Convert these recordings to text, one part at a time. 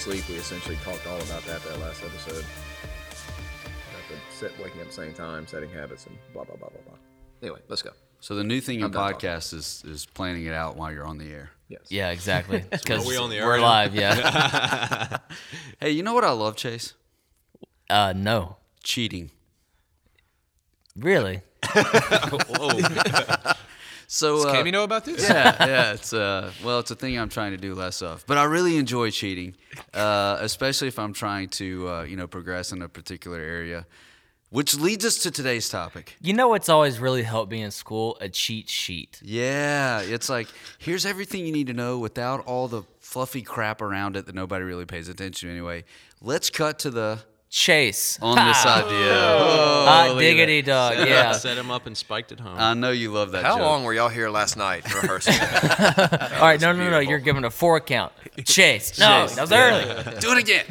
sleep, we essentially talked all about that that last episode. About the set, waking up at the same time, setting habits, and blah blah blah blah blah. Anyway, let's go. So the new thing in I'm done podcast is is planning it out while you're on the air. Yes. Yeah, exactly. Because we on the air we're live. Yeah. Hey, you know what I love, Chase? uh, no, Cheating. really. So Does uh, Cammy know about this? yeah, yeah. It's uh, well, it's a thing I'm trying to do less of. But I really enjoy cheating, uh, especially if I'm trying to, uh, you know, progress in a particular area. Which leads us to today's topic. You know what's always really helped me in school? A cheat sheet. Yeah, it's like here's everything you need to know without all the fluffy crap around it that nobody really pays attention to anyway. Let's cut to the Chase. on this idea. Oh, Hot look at diggity dog. Set, Yeah. set him up and spiked it home. I know you love that How joke. long were y'all here last night rehearsing? All right, no, no, no. You're giving a four count. Chase. No, Chase. that was early. Do it again.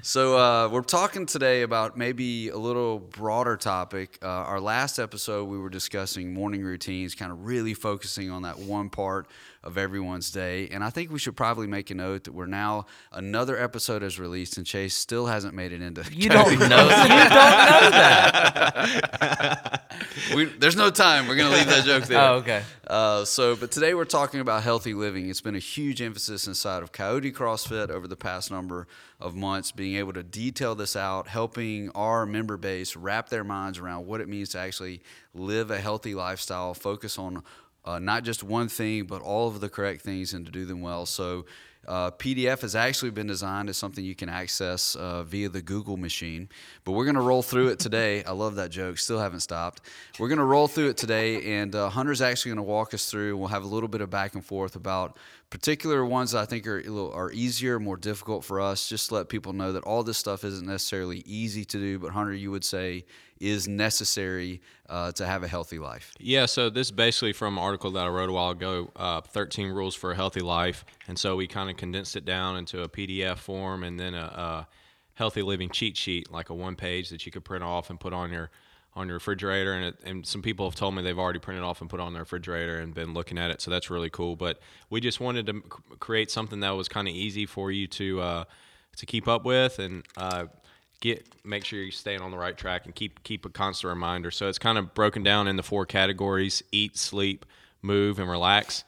So uh, we're talking today about maybe a little broader topic. Uh, our last episode, we were discussing morning routines, kind of really focusing on that one part of everyone's day. And I think we should probably make a note that we're now another episode is released, and Chase still hasn't made it into. You don't know. You don't know that. we, there's no time. We're gonna leave that joke there. Oh, okay. Uh, so, but today we're talking about healthy living. It's been a huge emphasis inside of Coyote CrossFit over the past number of months, being able to detail this out, helping our member base wrap their minds around what it means to actually live a healthy lifestyle, focus on uh, not just one thing, but all of the correct things and to do them well. So, uh, PDF has actually been designed as something you can access uh, via the Google machine. But we're going to roll through it today. I love that joke. Still haven't stopped. We're going to roll through it today, and uh, Hunter's actually going to walk us through. We'll have a little bit of back and forth about particular ones I think are little, are easier, more difficult for us. Just to let people know that all this stuff isn't necessarily easy to do, but Hunter, you would say is necessary uh, to have a healthy life. Yeah, so this is basically from an article that I wrote a while ago, uh, 13 Rules for a Healthy Life. And so we kind of condensed it down into a PDF form and then a, a healthy living cheat sheet, like a one page that you could print off and put on your on your refrigerator. And, it, and some people have told me they've already printed off and put on their refrigerator and been looking at it. So that's really cool. But we just wanted to create something that was kind of easy for you to uh, to keep up with and uh, get make sure you're staying on the right track and keep keep a constant reminder. So it's kind of broken down into four categories: eat, sleep, move, and relax.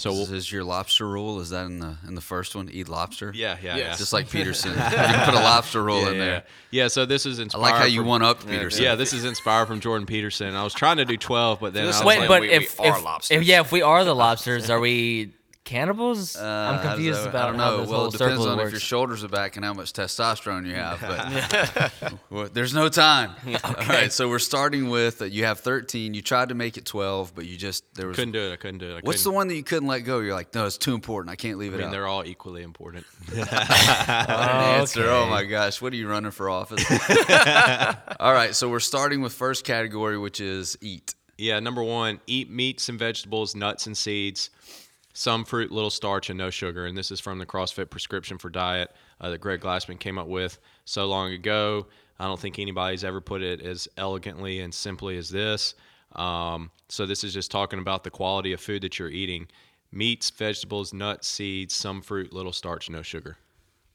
So we'll, Is, is your lobster rule? Is that in the in the first one? Eat lobster. yeah, yeah, yeah. Just like Peterson, you can put a lobster roll yeah, in there. Yeah, so this is inspired. I like how you from- one up Peterson. Yeah, this is inspired from Jordan Peterson. I was trying to do 12, but then I was Wait, like, but we- we if, are if, if yeah, if we are the lobsters, are we cannibals? Uh, I'm how does confused that- about I don't how know. this well, whole it depends on works. if your shoulders are back and how much testosterone you have. But Well, there's no time. All right, so we're starting with uh, you have 13. You tried to make it 12, but you just there was. couldn't do it. I couldn't do it. I What's the couldn't- one that you couldn't let go? You're like, no, it's too important. I can't leave I it I mean, out. they're all equally important. What an answer. Oh my gosh. What are you running for office? All right. So we're starting with first category, which is eat. Yeah, number one, eat meats and vegetables, nuts and seeds, some fruit, little starch, and no sugar. And this is from the CrossFit prescription for diet uh, that Greg Glassman came up with so long ago. I don't think anybody's ever put it as elegantly and simply as this. Um, so this is just talking about the quality of food that you're eating: meats, vegetables, nuts, seeds, some fruit, little starch, no sugar.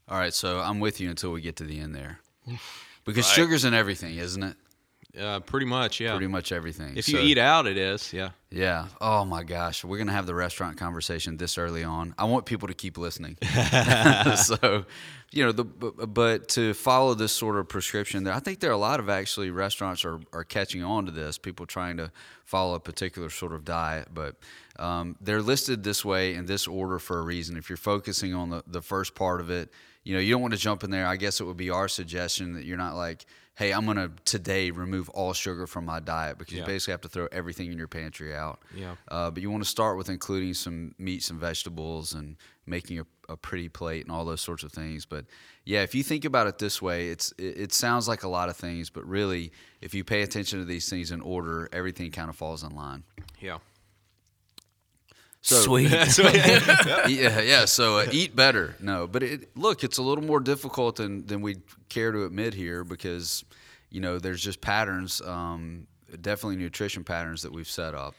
All right. So I'm with you until we get to the end there. Because sugar's in everything, isn't it? Uh, pretty much, yeah. Pretty much everything. if So- you eat out, it is, yeah. Yeah. Oh my gosh. We're gonna have the restaurant conversation this early on. I want people to keep listening. so, you know, the but, but to follow this sort of prescription, there, I think there are a lot of actually restaurants are are catching on to this. People trying to follow a particular sort of diet, but um, they're listed this way in this order for a reason. If you're focusing on the the first part of it, you know, you don't want to jump in there. I guess it would be our suggestion that you're not like. Hey, I'm gonna today remove all sugar from my diet because you basically have to throw everything in your pantry out. Yeah. Uh, but you want to start with including some meats and vegetables and making a, a pretty plate and all those sorts of things. But yeah, if you think about it this way, it's it, it sounds like a lot of things, but really, if you pay attention to these things in order, everything kind of falls in line. Yeah. So, Sweet. yeah, yeah. So uh, eat better. No, but it, look, it's a little more difficult than than we care to admit here because you know there's just patterns um, definitely nutrition patterns that we've set up.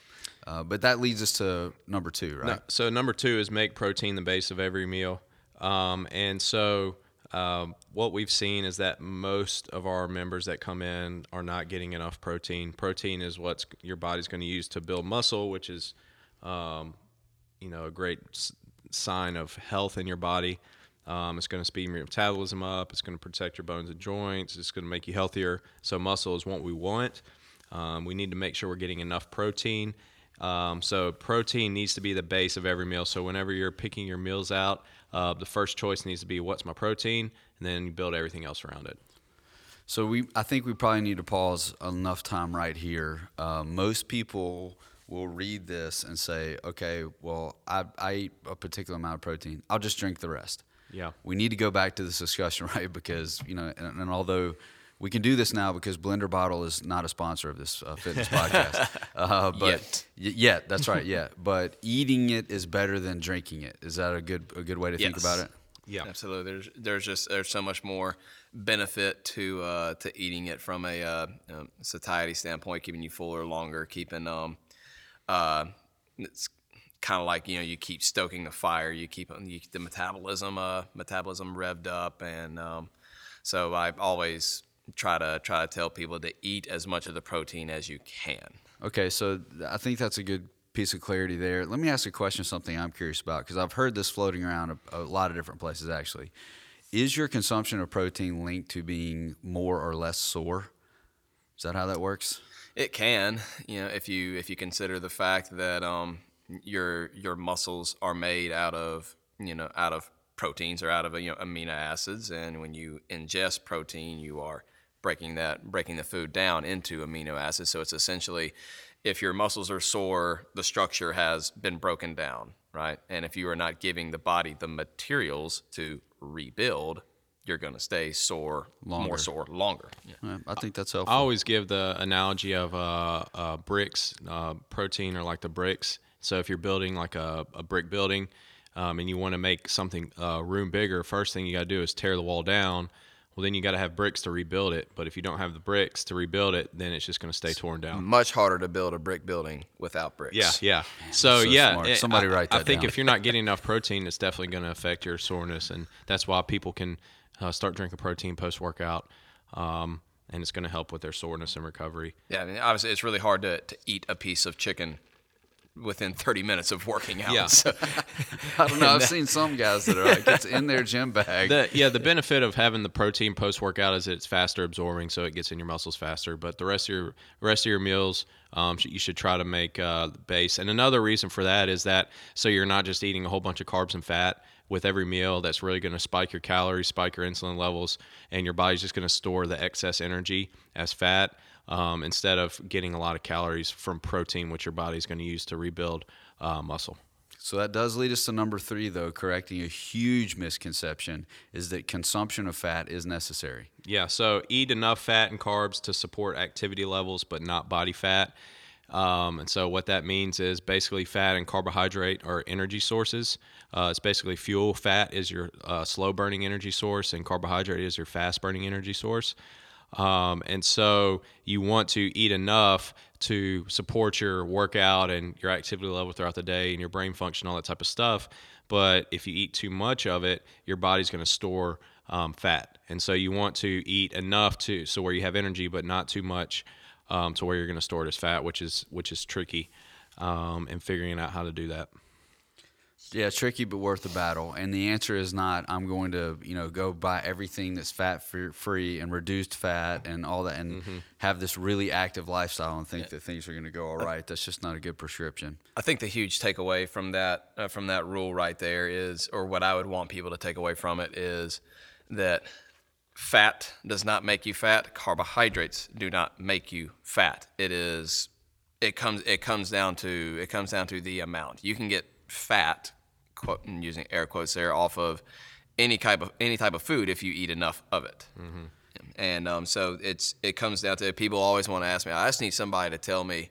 Uh, but that leads us to number two, right? No, so number two is make protein the base of every meal. Um, and so um, what we've seen is that most of our members that come in are not getting enough protein. Protein is what your body's going to use to build muscle, which is, um, you know, a great s- sign of health in your body. Um, it's going to speed your metabolism up. It's going to protect your bones and joints. It's going to make you healthier. So muscle is what we want. Um, we need to make sure we're getting enough protein. Um, so protein needs to be the base of every meal. So whenever you're picking your meals out, uh, the first choice needs to be what's my protein, and then you build everything else around it. So we, I think we probably need to pause enough time right here. Uh, most people will read this and say, "Okay, well, I, I eat a particular amount of protein. I'll just drink the rest." Yeah. We need to go back to this discussion, right? Because you know, and, and although we can do this now because Blender Bottle is not a sponsor of this uh, fitness podcast, uh, but Yet. y- yet that's right, yeah. But eating it is better than drinking it. Is that a good a good way to think about it? Yeah. Absolutely. There's there's just there's so much more benefit to uh, to eating it from a uh, um, satiety standpoint, keeping you fuller longer, keeping um uh it's kind of like you know you keep stoking the fire, you keep you keep the metabolism uh metabolism revved up, and um, so I always try to try to tell people to eat as much of the protein as you can. Okay, so I think that's a good piece of clarity there. Let me ask a question, something I'm curious about, because I've heard this floating around a, a lot of different places actually. Is your consumption of protein linked to being more or less sore? Is that how that works? It can, you know, if you if you consider the fact that um, your your muscles are made out of you know out of proteins or out of you know amino acids, and when you ingest protein, you are breaking that breaking the food down into amino acids. So it's essentially, if your muscles are sore, the structure has been broken down, right? And if you are not giving the body the materials to rebuild, you're going to stay sore, Longer. more sore longer. Uh, I think that's helpful. I always give the analogy of uh, uh, bricks, uh, protein, or like the bricks. So if you're building like a, a brick building um, and you want to make something uh, room bigger, first thing you got to do is tear the wall down. Well, then you got to have bricks to rebuild it. But if you don't have the bricks to rebuild it, then it's just going to stay torn down. Much harder to build a brick building without bricks. Yeah, yeah. So, so yeah, it- Somebody I, write I that think down. if you're not getting enough protein, it's definitely going to affect your soreness, and that's why people can uh, start drinking protein post workout, um, and it's going to help with their soreness and recovery. Yeah, I mean, obviously, it's really hard to, to eat a piece of chicken within 30 minutes of working out. Yeah. So, I don't know. I've seen some guys that are like it's in their gym bag. The, yeah, the benefit of having the protein post workout is that it's faster absorbing, so it gets in your muscles faster. But the rest of your rest of your meals, um, you should try to make uh, base. And another reason for that is that so you're not just eating a whole bunch of carbs and fat with every meal. That's really going to spike your calories, spike your insulin levels, and your body's just going to store the excess energy as fat. Um, instead of getting a lot of calories from protein, which your body's going to use to rebuild uh, muscle. So that does lead us to number three, though, correcting a huge misconception is that consumption of fat is necessary. Yeah, so eat enough fat and carbs to support activity levels, but not body fat. Um, and so what that means is basically fat and carbohydrate are energy sources. Uh, it's basically fuel. Fat is your uh, slow burning energy source, and carbohydrate is your fast burning energy source. Um, and so you want to eat enough to support your workout and your activity level throughout the day and your brain function, all that type of stuff. But if you eat too much of it, your body's going to store um, fat. And so you want to eat enough to so where you have energy, but not too much um, to where you're going to store it as fat, which is which is tricky. Um, and figuring out how to do that. Yeah, tricky but worth the battle. And the answer is not I'm going to, you know, go buy everything that's fat free and reduced fat and all that and have this really active lifestyle and think that things are going to go all right. That's just not a good prescription. I think the huge takeaway from that uh, from that rule right there is, or what I would want people to take away from it is that fat does not make you fat. Carbohydrates do not make you fat. It is it comes it comes down to it comes down to the amount. You can get fat, quote, using air quotes there, off of any type of any type of food if you eat enough of it. And um, so it's it comes down to people always want to ask me. I just need somebody to tell me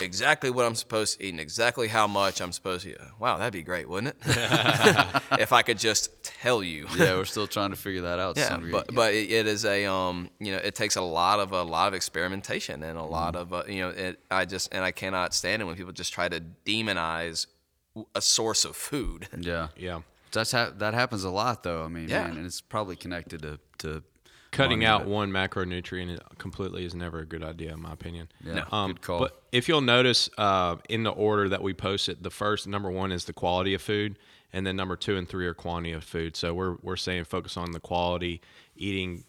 exactly what I'm supposed to eat and exactly how much I'm supposed to eat. Wow, that'd be great, wouldn't it? if I could just tell you. Yeah, we're still trying to figure that out. Yeah, some degree. but but it, it is a um you know it takes a lot of a lot of experimentation and a lot Mm-hmm. of uh, you know it I just and I cannot stand it when people just try to demonize a source of food. yeah, Yeah. That's ha- that happens a lot though. I mean, Yeah. man, and it's probably connected to to Cutting out one macronutrient completely is never a good idea, in my opinion. Yeah, Um, good call. But if you'll notice, uh, in the order that we posted, the first number one is the quality of food, and then number two and three are quantity of food. So we're we're saying focus on the quality, eating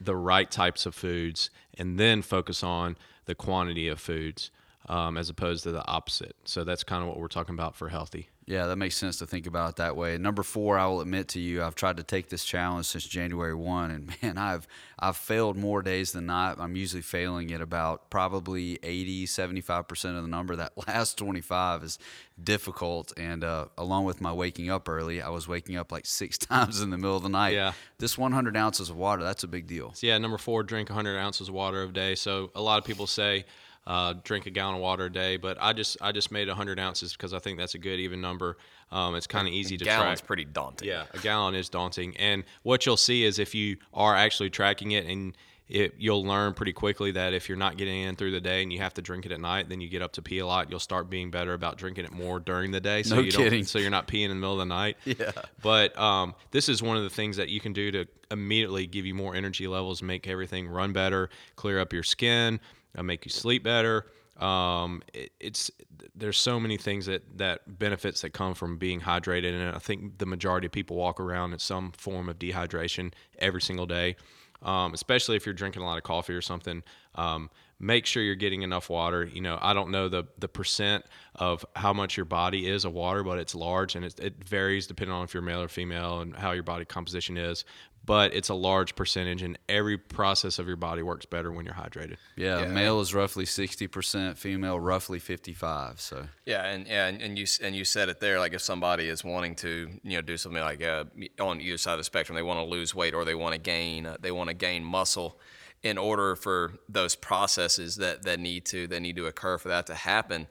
the right types of foods, and then focus on the quantity of foods, um, as opposed to the opposite. So that's kind of what we're talking about for healthy. Yeah, that makes sense to think about it that way. Number four, I will admit to you, I've tried to take this challenge since January one, and man, I've I've failed more days than not. I'm usually failing at about probably 80, 75 percent of the number. That last 25 is difficult, and uh, along with my waking up early, I was waking up like six times in the middle of the night. Yeah. this 100 ounces of water, that's a big deal. So yeah, number four, drink 100 ounces of water a day. So a lot of people say uh, drink a gallon of water a day, but I just I just made 100 ounces because I think that's a good even number. Um, it's kind of easy to Gallon's track. pretty daunting. Yeah, a gallon is daunting, and what you'll see is if you are actually tracking it, and it, you'll learn pretty quickly that if you're not getting in through the day and you have to drink it at night, then you get up to pee a lot. You'll start being better about drinking it more during the day, so No you kidding. don't so you're not peeing in the middle of the night. Yeah. But um, this is one of the things that you can do to immediately give you more energy levels, make everything run better, clear up your skin, uh, make you sleep better. Um, it, it's there's so many things that that benefits that come from being hydrated, and I think the majority of people walk around in some form of dehydration every single day. Um, especially if you're drinking a lot of coffee or something. Um, make sure you're getting enough water. You know, I don't know the the percent of how much your body is of water, but it's large and it, it varies depending on if you're male or female and how your body composition is. But it's a large percentage, and every process of your body works better when you're hydrated. Yeah, male is roughly 60%, female roughly 55. So Yeah, and yeah, and, and you and you said it there. Like if somebody is wanting to, you know, do something like uh, on either side of the spectrum, they want to lose weight or they want to gain, uh, they want to gain muscle. In order for those processes that, that need to that need to occur for that to happen,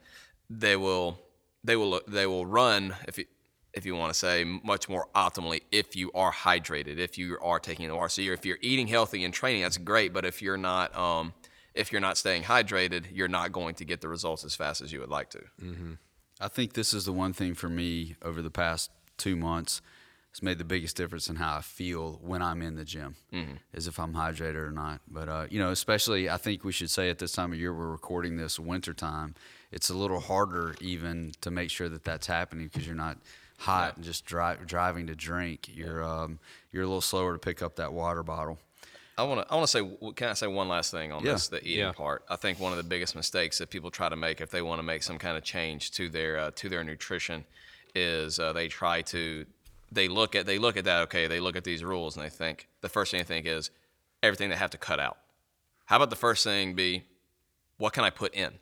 they will they will they will run if you if you want to say much more optimally if you are hydrated, if you are taking the water. So you're, if you're eating healthy and training, that's great. But if you're not um, if you're not staying hydrated, you're not going to get the results as fast as you would like to. I think this is the one thing for me over the past two months has made the biggest difference in how I feel when I'm in the gym, is if I'm hydrated or not. But uh, you know, especially I think we should say at this time of year we're recording this winter time, it's a little harder even to make sure that that's happening because you're not hot and just dri- driving to drink. You're um, you're a little slower to pick up that water bottle. I want to. I want to say. Can I say one last thing on Yeah. this? The eating Yeah. part. I think one of the biggest mistakes that people try to make if they want to make some kind of change to their uh, to their nutrition is uh, they try to. They look at they look at that. Okay, they look at these rules and they think the first thing they think is everything they have to cut out. How about the first thing be, what can I put in?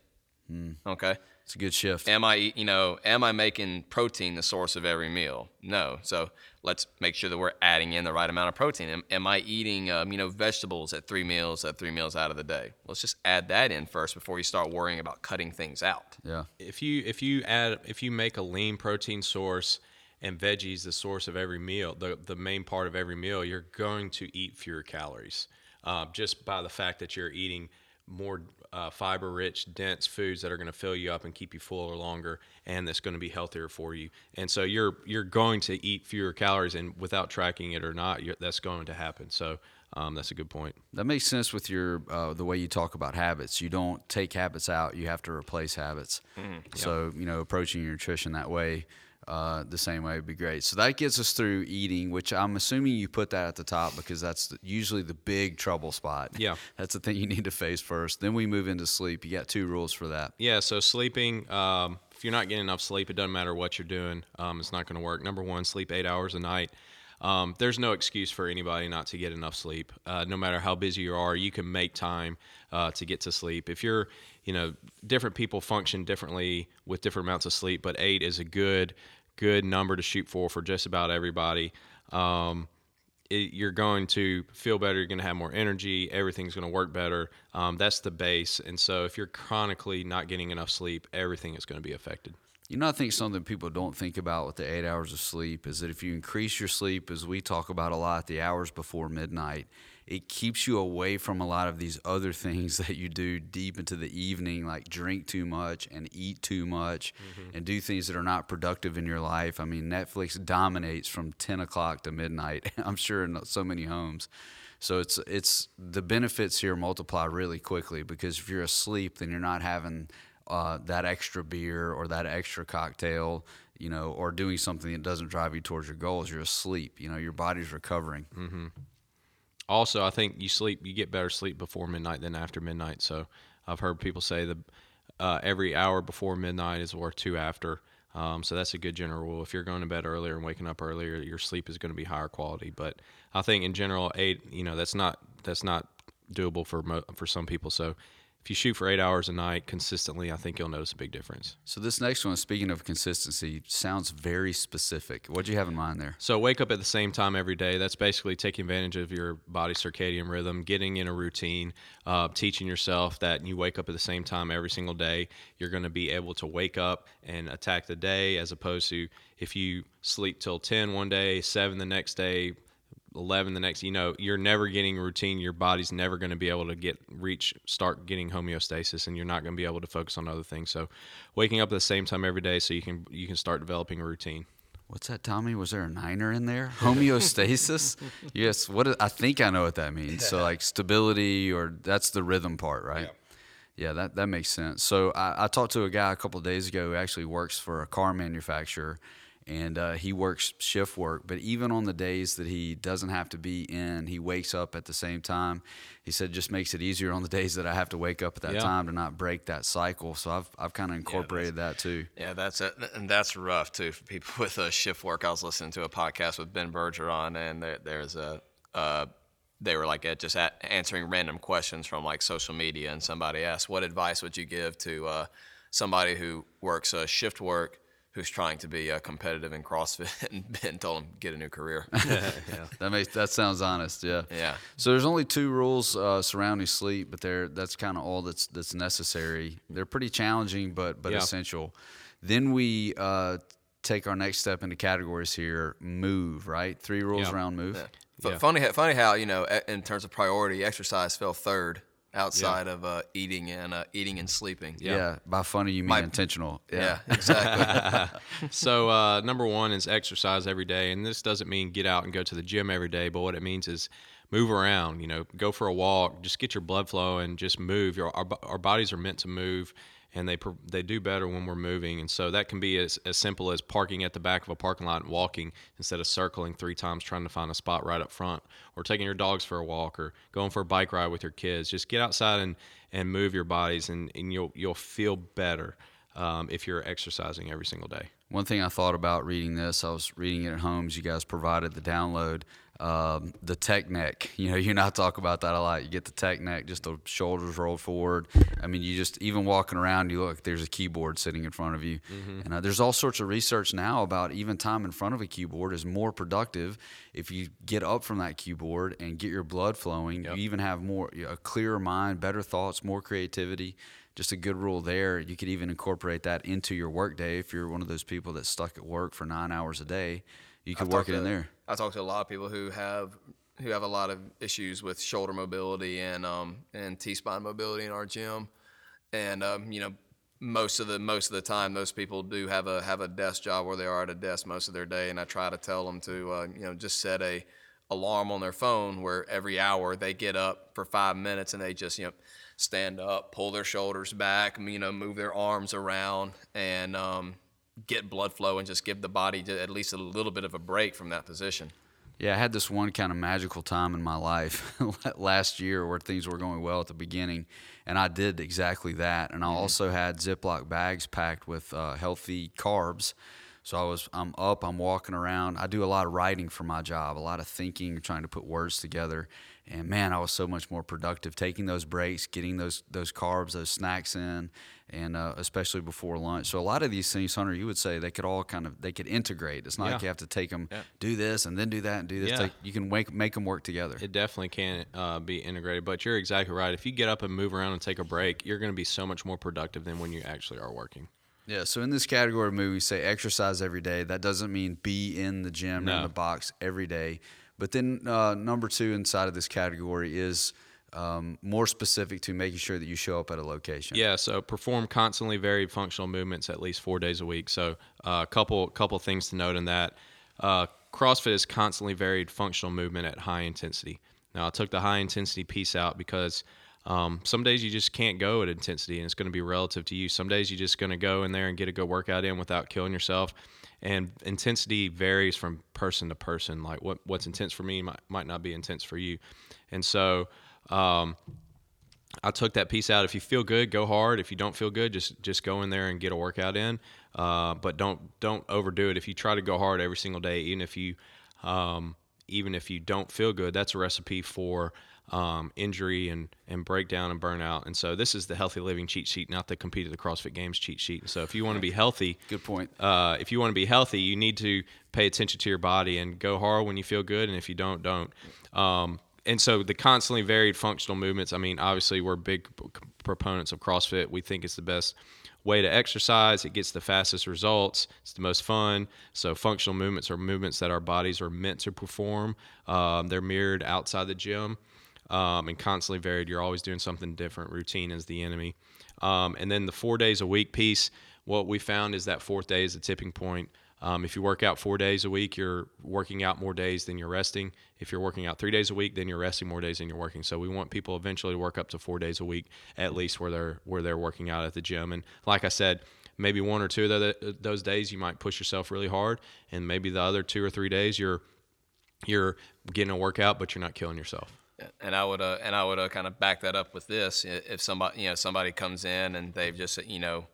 Okay. It's a good shift. Am I, you know, am I making protein the source of every meal? No. So let's make sure that we're adding in the right amount of protein. Am, am I eating, um, you know, vegetables at three meals, at three meals out of the day? Let's just add that in first before you start worrying about cutting things out. yeah. if you if you add if you make a lean protein source and veggies the source of every meal the the main part of every meal you're going to eat fewer calories. Uh, just by the fact that you're eating more uh, fiber rich dense foods that are going to fill you up and keep you fuller longer and that's going to be healthier for you. And so you're you're going to eat fewer calories and without tracking it or not you're, that's going to happen. So um, that's a good point. That makes sense with your uh, the way you talk about habits. You don't take habits out; you have to replace habits. So you know, approaching your nutrition that way, uh, the same way would be great. So that gets us through eating, which I'm assuming you put that at the top because that's the, usually the big trouble spot. Yeah. that's the thing you need to face first. Then we move into sleep. You got two rules for that. Yeah, so sleeping, um, if you're not getting enough sleep, it doesn't matter what you're doing. Um, it's not going to work. Number one, sleep eight hours a night. Um, there's no excuse for anybody not to get enough sleep. Uh, no matter how busy you are, you can make time uh, to get to sleep. If you're, you know, different people function differently with different amounts of sleep, but eight is a good, good number to shoot for for just about everybody. Um, it, you're going to feel better. You're going to have more energy. Everything's going to work better. Um, that's the base. And so, if you're chronically not getting enough sleep, everything is going to be affected. You know, I think something people don't think about with the eight hours of sleep is that if you increase your sleep, as we talk about a lot, the hours before midnight, it keeps you away from a lot of these other things that you do deep into the evening, like drink too much and eat too much mm-hmm. and do things that are not productive in your life. I mean, Netflix dominates from 10 o'clock to midnight, I'm sure in so many homes. So it's it's the benefits here multiply really quickly because if you're asleep, then you're not having uh, that extra beer or that extra cocktail, you know, or doing something that doesn't drive you towards your goals. You're asleep. You know, your body's recovering. Mm-hmm. Also, I think you sleep, you get better sleep before midnight than after midnight. So I've heard people say the uh, every hour before midnight is worth two after. Um, so that's a good general rule. If you're going to bed earlier and waking up earlier, your sleep is going to be higher quality. But I think in general, eight, you know, that's not that's not doable for mo- for some people. So if you shoot for eight hours a night consistently, I think you'll notice a big difference. So this next one, speaking of consistency, sounds very specific. What do you have in mind there? So wake up at the same time every day. That's basically taking advantage of your body's circadian rhythm, getting in a routine, uh, teaching yourself that you wake up at the same time every single day. You're going to be able to wake up and attack the day, as opposed to if you sleep till 10 one day, seven the next day, 11 the next you know you're never getting routine your body's never going to be able to get reach start getting homeostasis and you're not going to be able to focus on other things so waking up at the same time every day so you can you can start developing a routine What's that, Tommy? Was there a niner in there? Homeostasis? yes. What I think I know what that means. So like stability, or that's the rhythm part, right? Yeah, yeah that that makes sense. So I, I talked to a guy a couple days ago who actually works for a car manufacturer, and uh, he works shift work. But even on the days that he doesn't have to be in, he wakes up at the same time. He said it just makes it easier on the days that I have to wake up at that yeah. time to not break that cycle. So I've I've kind of incorporated yeah, that too. Yeah, that's it, and that's rough too for people with a shift work. I was listening to a podcast with Ben Bergeron, and there, there's a. Uh, they were like just at answering random questions from like social media, and somebody asked, "What advice would you give to uh, somebody who works a shift work who's trying to be uh, competitive in CrossFit, and Ben told him get a new career. yeah, that makes that sounds honest. Yeah. Yeah. So there's only two rules uh, surrounding sleep, but they're that's kind of all that's that's necessary. They're pretty challenging, but but yeah. essential. Then we uh, take our next step into categories here. Move right. Three rules yeah. around move. Yeah. F- funny, funny how you know in terms of priority, exercise fell third outside yeah. of uh, eating and uh, eating and sleeping. Yeah. yeah. by funny you mean My, intentional. Yeah, yeah exactly. so uh, number one is exercise every day, and this doesn't mean get out and go to the gym every day, but what it means is move around. You know, go for a walk, just get your blood flow and just move. Your our, our bodies are meant to move and they they do better when we're moving. And so that can be as, as simple as parking at the back of a parking lot and walking instead of circling three times trying to find a spot right up front, or taking your dogs for a walk, or going for a bike ride with your kids. Just get outside and, and move your bodies, and, and you'll you'll feel better um, if you're exercising every single day. One thing I thought about reading this, I was reading it at home. As you guys provided the download um, the tech neck. You know, you and I talk about that a lot. You get the tech neck, just the shoulders rolled forward. I mean, you just even walking around, you look. There's a keyboard sitting in front of you, mm-hmm. and uh, there's all sorts of research now about even time in front of a keyboard is more productive if you get up from that keyboard and get your blood flowing. Yep. You even have more a clearer mind, better thoughts, more creativity just a good rule there. You could even incorporate that into your workday if you're one of those people that's stuck at work for nine hours a day. You could I've work it in there. I talk to a lot of people who have who have a lot of issues with shoulder mobility and um, and T spine mobility in our gym, and um, you know most of the most of the time those people do have a have a desk job where they are at a desk most of their day, and I try to tell them to uh, you know just set a alarm on their phone where every hour they get up for five minutes and they just you know stand up, pull their shoulders back, you know move their arms around, and um, get blood flow and just give the body at least a little bit of a break from that position. Yeah, I had this one kind of magical time in my life last year where things were going well at the beginning, and I did exactly that. And I mm-hmm. also had Ziploc bags packed with uh, healthy carbs. So I was, I'm up, I'm walking around. I do a lot of writing for my job, a lot of thinking, trying to put words together. And man, I was so much more productive taking those breaks, getting those those carbs, those snacks in, and uh, especially before lunch. So a lot of these things, Hunter, you would say they could all kind of they could integrate. It's not like you have to take them, do this, and then do that, and do this. Yeah. You can make make them work together. It definitely can uh, be integrated, but you're exactly right. If you get up and move around and take a break, you're going to be so much more productive than when you actually are working. Yeah, so in this category of movie, we say exercise every day. That doesn't mean be in the gym or in the box every day. But then uh, number two inside of this category is um, more specific to making sure that you show up at a location. Yeah, so perform constantly varied functional movements at least four days a week. So a uh, couple couple things to note in that. Uh, CrossFit is constantly varied functional movement at high intensity. Now I took the high intensity piece out because um, some days you just can't go at intensity, and it's going to be relative to you. Some days you're just going to go in there and get a good workout in without killing yourself. And intensity varies from person to person. Like what what's intense for me might might not be intense for you. And so um, I took that piece out. If you feel good, go hard. If you don't feel good, just just go in there and get a workout in. Uh, but don't don't overdo it. If you try to go hard every single day, even if you um, even if you don't feel good, that's a recipe for um, injury and and breakdown and burnout. And so this is the healthy living cheat sheet, not the compete at the CrossFit Games cheat sheet. And so if you want to be healthy, Good point. uh, if you want to be healthy, you need to pay attention to your body and go hard when you feel good, and if you don't, don't. Um, and so the constantly varied functional movements. I mean, obviously, we're big proponents of CrossFit. We think it's the best way to exercise. It gets the fastest results. It's the most fun. So functional movements are movements that our bodies are meant to perform. Um, they're mirrored outside the gym. Um, and constantly varied. You're always doing something different. Routine is the enemy. Um, and then the four days a week piece. What we found is that fourth day is the tipping point. Um, if you work out four days a week, you're working out more days than you're resting. If you're working out three days a week, then you're resting more days than you're working. So we want people eventually to work up to four days a week at least, where they're where they're working out at the gym. And like I said, maybe one or two of those days you might push yourself really hard, and maybe the other two or three days you're you're getting a workout, but you're not killing yourself. And I would uh, and I would uh, kind of back that up with this. If somebody you know somebody comes in and they've just you know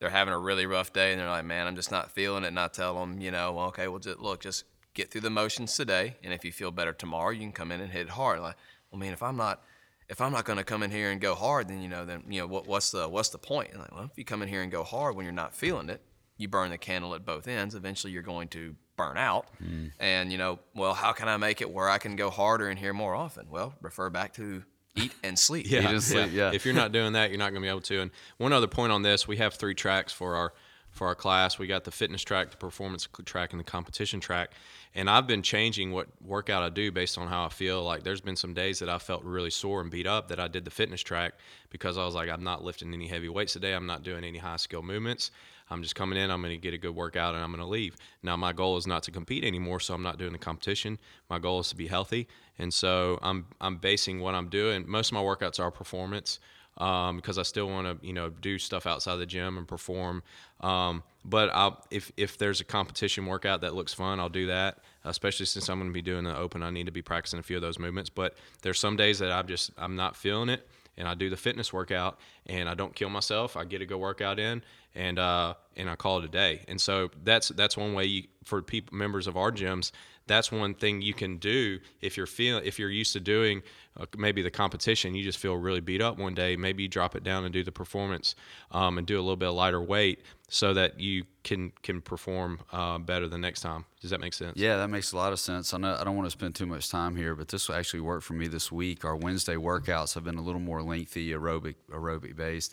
they're having a really rough day and they're like, man, I'm just not feeling it. And I tell them, you know, well, okay, well, just, look, just get through the motions today, and if you feel better tomorrow, you can come in and hit it hard. Like, well, man, if I'm not if I'm not going to come in here and go hard, then you know, then you know what, what's the what's the point? And like, well, if you come in here and go hard when you're not feeling it, you burn the candle at both ends. Eventually, you're going to burn out. Hmm. And you know, well, how can I make it where I can go harder in here more often? Well, refer back to eat and sleep. Eat and sleep, yeah. If you're not doing that, you're not going to be able to. And one other point on this, we have three tracks for our for our class. We got the fitness track, the performance track, and the competition track. And I've been changing what workout I do based on how I feel. Like there's been some days that I felt really sore and beat up that I did the fitness track because I was like, I'm not lifting any heavy weights today. I'm not doing any high skill movements. I'm just coming in. I'm going to get a good workout and I'm going to leave. Now my goal is not to compete anymore, so I'm not doing the competition. My goal is to be healthy, and so I'm I'm basing what I'm doing. Most of my workouts are performance um, because I still want to you know do stuff outside the gym and perform. Um, but I'll, if if there's a competition workout that looks fun, I'll do that. Especially since I'm going to be doing the open, I need to be practicing a few of those movements. But there's some days that I'm just I'm not feeling it, and I do the fitness workout, and I don't kill myself. I get a good workout in, and uh, and I call it a day. And so that's that's one way you, for people members of our gyms. That's one thing you can do if you're feeling if you're used to doing uh, maybe the competition. You just feel really beat up one day. Maybe you drop it down and do the performance um, and do a little bit of lighter weight so that you can can perform uh, better the next time. Does that make sense? Yeah, that makes a lot of sense. I know I don't want to spend too much time here, but this actually work for me this week. Our Wednesday workouts have been a little more lengthy, aerobic aerobic based.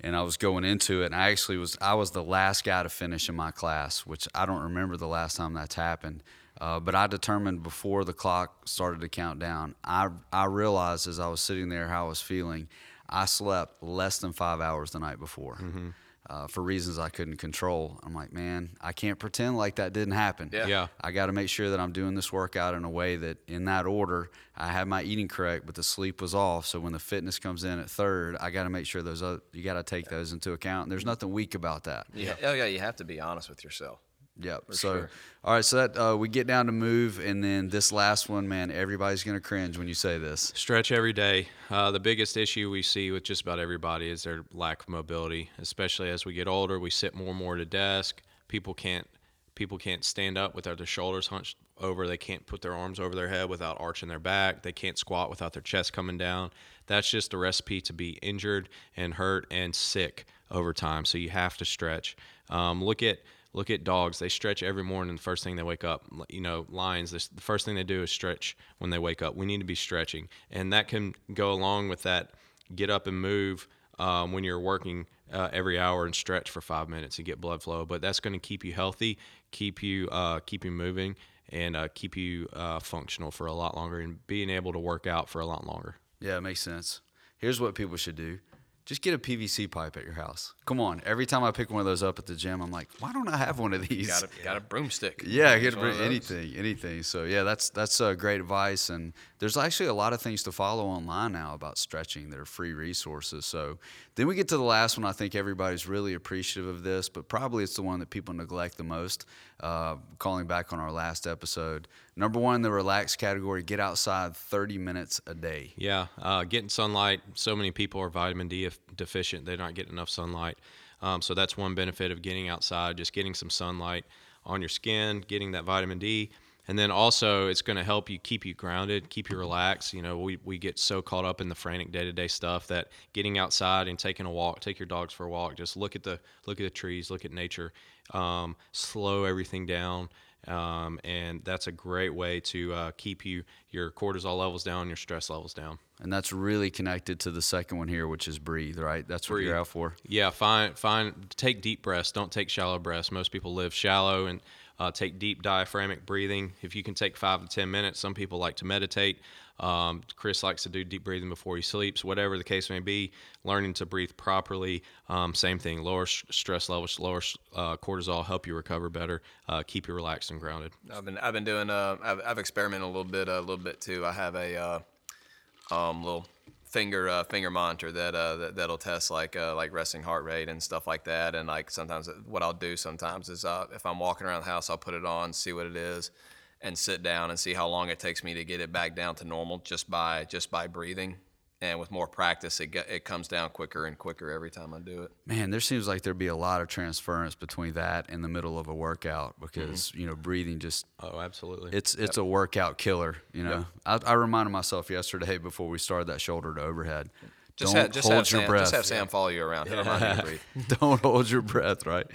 And I was going into it, and I actually was I was the last guy to finish in my class, which I don't remember the last time that's happened. Uh, but I determined before the clock started to count down. I I realized as I was sitting there how I was feeling. I slept less than five hours the night before. Uh, for reasons I couldn't control. I'm like, man, I can't pretend like that didn't happen. Yeah. Yeah. I got to make sure that I'm doing this workout in a way that, in that order, I have my eating correct, but the sleep was off. So when the fitness comes in at third, I got to make sure those other, you got to take those into account. And there's nothing weak about that. Yeah. Oh yeah, you have to be honest with yourself. Yep. So, sure. all right. So that uh, we get down to move, and then this last one, man, everybody's gonna cringe when you say this. Stretch every day. Uh, the biggest issue we see with just about everybody is their lack of mobility, especially as we get older. We sit more and more at a desk. People can't People can't stand up without their shoulders hunched over. They can't put their arms over their head without arching their back. They can't squat without their chest coming down. That's just a recipe to be injured and hurt and sick over time. So you have to stretch. Um, look at look at dogs. They stretch every morning. The first thing they wake up, you know, lions. The first thing they do is stretch when they wake up. We need to be stretching, and that can go along with that. Get up and move um, when you're working uh, every hour and stretch for five minutes and get blood flow. But that's going to keep you healthy, keep you uh, keep you moving, and uh, keep you uh, functional for a lot longer and being able to work out for a lot longer. Yeah, it makes sense. Here's what people should do. Just get a PVC pipe at your house. Come on. Every time I pick one of those up at the gym, I'm like, why don't I have one of these? Got a, got a broomstick. Yeah, get Use one of those. anything, anything. So yeah, that's that's uh, great advice, and there's actually a lot of things to follow online now about stretching that are free resources. So then we get to the last one. I think everybody's really appreciative of this, but probably it's the one that people neglect the most. Uh, calling back on our last episode, number one the relaxed category: get outside 30 minutes a day. Yeah, uh, getting sunlight. So many people are vitamin D deficient. They're not getting enough sunlight. Um, so that's one benefit of getting outside, just getting some sunlight on your skin, getting that vitamin D. And then also, it's going to help you keep you grounded, keep you relaxed. You know, we, we get so caught up in the frantic day to day stuff that getting outside and taking a walk, take your dogs for a walk, just look at the look at the trees, look at nature, um, slow everything down, um, and that's a great way to uh, keep you your cortisol levels down, your stress levels down. And that's really connected to the second one here, which is breathe. Right? That's what you're out for. Yeah, find find take deep breaths. Don't take shallow breaths. Most people live shallow and uh, take deep diaphragmic breathing. If you can take five to ten minutes, some people like to meditate. Um, Chris likes to do deep breathing before he sleeps. Whatever the case may be, learning to breathe properly. Um, same thing. Lower s- stress levels, lower uh, cortisol, help you recover better, uh, keep you relaxed and grounded. I've been I've been doing uh I've, I've experimented a little bit a little bit too. I have a uh, um little finger uh, finger monitor that uh that, that'll test like uh like resting heart rate and stuff like that. And like sometimes what I'll do sometimes is uh if I'm walking around the house I'll put it on see what it is and sit down and see how long it takes me to get it back down to normal just by just by breathing. And with more practice, it get, it comes down quicker and quicker every time I do it. Man, there seems like there'd be a lot of transference between that and the middle of a workout because mm-hmm. you know breathing just Oh, absolutely. it's it's a workout killer. You know, I, I reminded myself yesterday before we started that shoulder to overhead. Just don't have, just hold have your Sam, breath. Just have Sam follow you around. He'll remind you breathe. don't hold your breath. Right.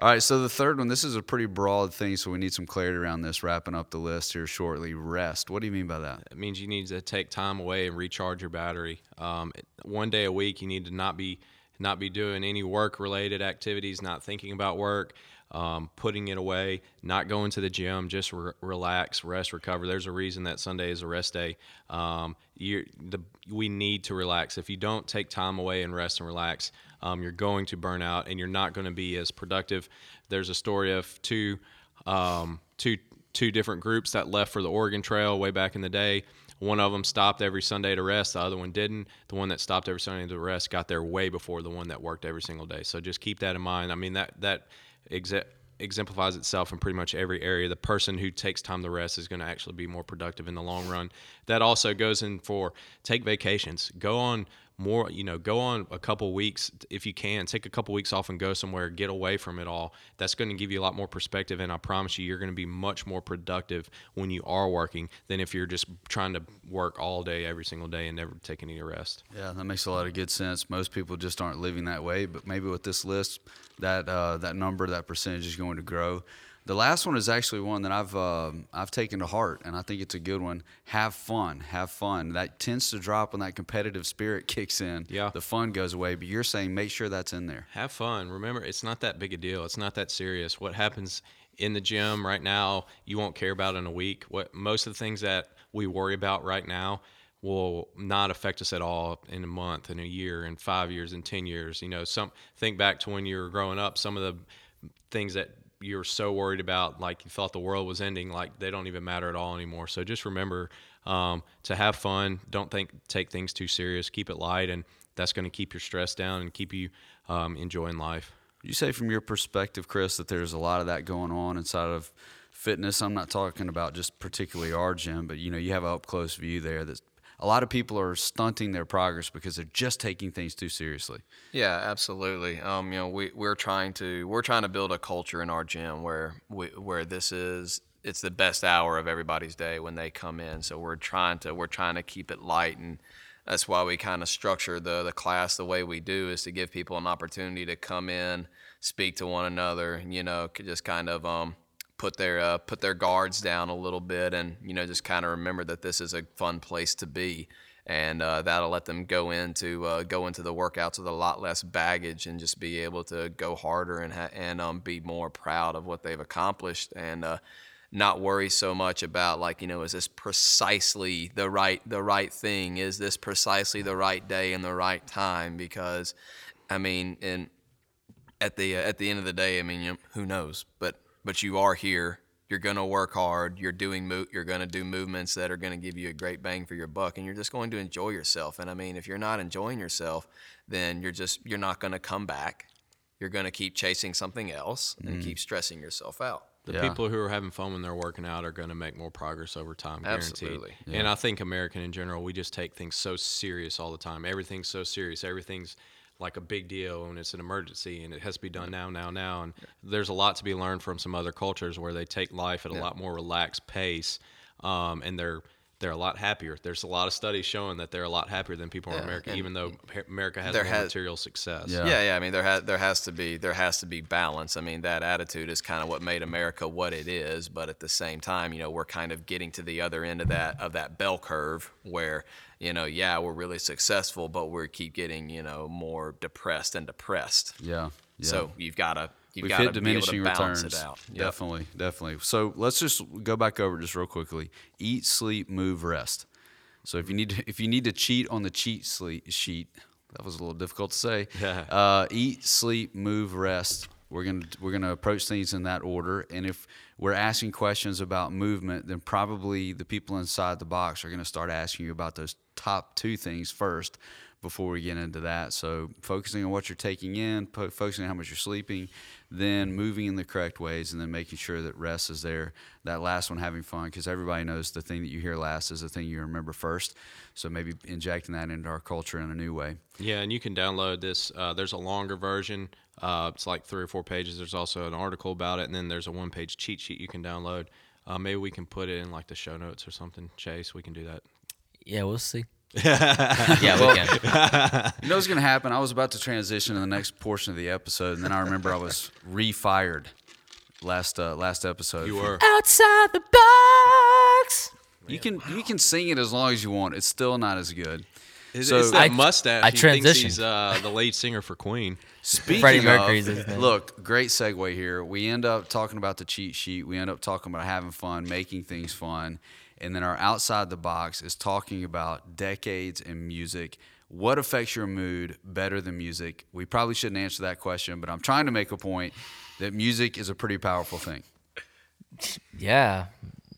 All right. So the third one. This is a pretty broad thing, so we need some clarity around this. Wrapping up the list here shortly. Rest. What do you mean by that? It means you need to take time away and recharge your battery. Um, one day a week, you need to not be not be doing any work related activities, not thinking about work, um, putting it away, not going to the gym, just re- relax, rest, recover. There's a reason that Sunday is a rest day. Um, the we need to relax. If you don't take time away and rest and relax, um, you're going to burn out and you're not going to be as productive. There's a story of two um, two two different groups that left for the Oregon Trail way back in the day. One of them stopped every Sunday to rest. The other one didn't. The one that stopped every Sunday to rest got there way before the one that worked every single day. So just keep that in mind. I mean that that exe- exemplifies itself in pretty much every area. The person who takes time to rest is going to actually be more productive in the long run. That also goes in for take vacations. Go on more, you know, go on a couple weeks if you can. Take a couple weeks off and go somewhere, get away from it all. That's going to give you a lot more perspective and I promise you you're going to be much more productive when you are working than if you're just trying to work all day every single day and never taking any rest. Yeah, that makes a lot of good sense. Most people just aren't living that way, but maybe with this list, that uh, that number, that percentage is going to grow. The last one is actually one that I've uh, I've taken to heart, and I think it's a good one. Have fun, have fun. That tends to drop when that competitive spirit kicks in. Yeah. the fun goes away. But you're saying make sure that's in there. have fun. Remember, it's not that big a deal. It's not that serious. What happens in the gym right now, you won't care about in a week. What most of the things that we worry about right now will not affect us at all in a month, in a year, in five years, in ten years. You know, some think back to when you were growing up. Some of the things that you were so worried about, like you thought the world was ending, like they don't even matter at all anymore. So just remember um, to have fun. Don't think take things too serious. Keep it light, and that's going to keep your stress down and keep you um, enjoying life. You say from your perspective, Chris, that there's a lot of that going on inside of fitness. I'm not talking about just particularly our gym, but you know, you have an up close view there. That's a lot of people are stunting their progress because they're just taking things too seriously. Yeah, absolutely. Um, you know, we we're trying to we're trying to build a culture in our gym where we, where this is it's the best hour of everybody's day when they come in. So we're trying to we're trying to keep it light and that's why we kind of structure the the class the way we do is to give people an opportunity to come in, speak to one another, you know, just kind of um put their uh, put their guards down a little bit and you know just kind of remember that this is a fun place to be. And uh, that'll let them go into uh, go into the workouts with a lot less baggage and just be able to go harder and ha- and um, be more proud of what they've accomplished. And uh, not worry so much about like you know is this precisely the right the right thing? Is this precisely the right day and the right time? Because I mean in at the uh, at the end of the day I mean you know, who knows? But but you are here you're going to work hard you're doing mo- you're going to do movements that are going to give you a great bang for your buck and you're just going to enjoy yourself and I mean if you're not enjoying yourself then you're just you're not going to come back you're going to keep chasing something else and mm-hmm. keep stressing yourself out The Yeah. people who are having fun when they're working out are going to make more progress over time, guaranteed. Absolutely. And I think American in general, we just take things so serious all the time. Everything's so serious. Everything's like a big deal and it's an emergency and it has to be done now, now, now. And there's a lot to be learned from some other cultures where they take life at a lot more relaxed pace, um, and they're they're a lot happier. There's a lot of studies showing that they're a lot happier than people in America, and even though America has there more has- material success. Yeah. Yeah, yeah. I mean, there has there has to be there has to be balance. I mean, that attitude is kind of what made America what it is. But at the same time, you know, we're kind of getting to the other end of that of that bell curve where you know, yeah, we're really successful, but we keep getting you know more depressed and depressed. Yeah. yeah. So you've got to you've We've got hit to able diminishing returns. it out. Yep. Definitely, definitely. So let's just go back over just real quickly. Eat, sleep, move, rest. So if you need to, if you need to cheat on the cheat sleep sheet, that was a little difficult to say. Yeah. Uh, eat, sleep, move, rest. We're gonna we're gonna approach things in that order. And if we're asking questions about movement, then probably the people inside the box are gonna start asking you about those top two things first before we get into that. So focusing on what you're taking in, po- focusing on how much you're sleeping, then moving in the correct ways, and then making sure that rest is there. That last one, having fun, because everybody knows the thing that you hear last is the thing you remember first. So maybe injecting that into our culture in a new way. Yeah, and you can download this. Uh, there's a longer version. Uh, it's like three or four pages. There's also an article about it, and then there's a one-page cheat sheet you can download. Uh, maybe we can put it in like the show notes or something. Chase, we can do that. Yeah, we'll see. yeah, we can. You know what's going to happen? I was about to transition to the next portion of the episode, and then I remember I was refired last uh, last episode. You were. Outside the box. You can you can sing it as long as you want. It's still not as good. It's, So- it's that I- mustache. I he thinks transitioned. he's uh, the lead singer for Queen. Speaking Freddie of, Mercury's his look, great segue here. We end up talking about the cheat sheet. We end up talking about having fun, making things fun, and then our outside the box is talking about decades in music. What affects your mood better than music? We probably shouldn't answer that question, but I'm trying to make a point that music is a pretty powerful thing. Yeah.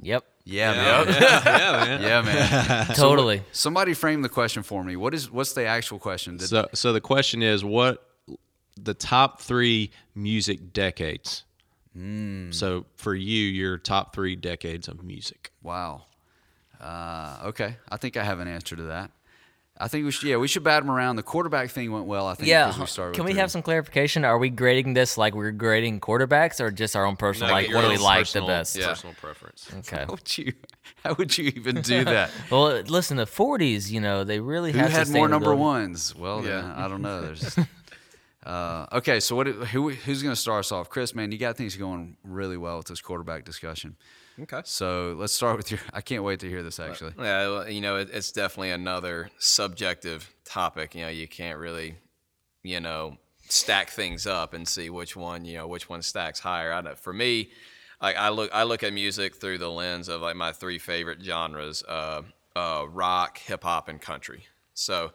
Yep. Yeah, man. yeah, man. Yeah, man. Totally. Somebody frame the question for me. What is what's the actual question? Did- So, so the question is, what the top three music decades? So for you, your top three decades of music. Wow. Uh, okay, I think I have an answer to that. I think we should. Yeah, we should bat them around. The quarterback thing went well. I think. Yeah. because we started Can with we three. have some clarification? Are we grading this like we're grading quarterbacks or just our own personal? No, like, what do we like personal- the best? Yeah. Personal preference. Okay. How would you? How would you even do that? Well, listen, the 40s, you know, they really Who had had more number ones? Well, Yeah. then, I don't know. There's. Uh, okay, so what? Who, who's going to start us off? Chris, man, you got things going really well with this quarterback discussion. Okay. So let's start with your. I can't wait to hear this. Actually, Yeah, well, you know, it, it's definitely another subjective topic. You know, you can't really, you know, stack things up and see which one, you know, which one stacks higher. I know, for me, like I look, I look at music through the lens of like my three favorite genres: uh, uh, rock, hip hop, and country. So,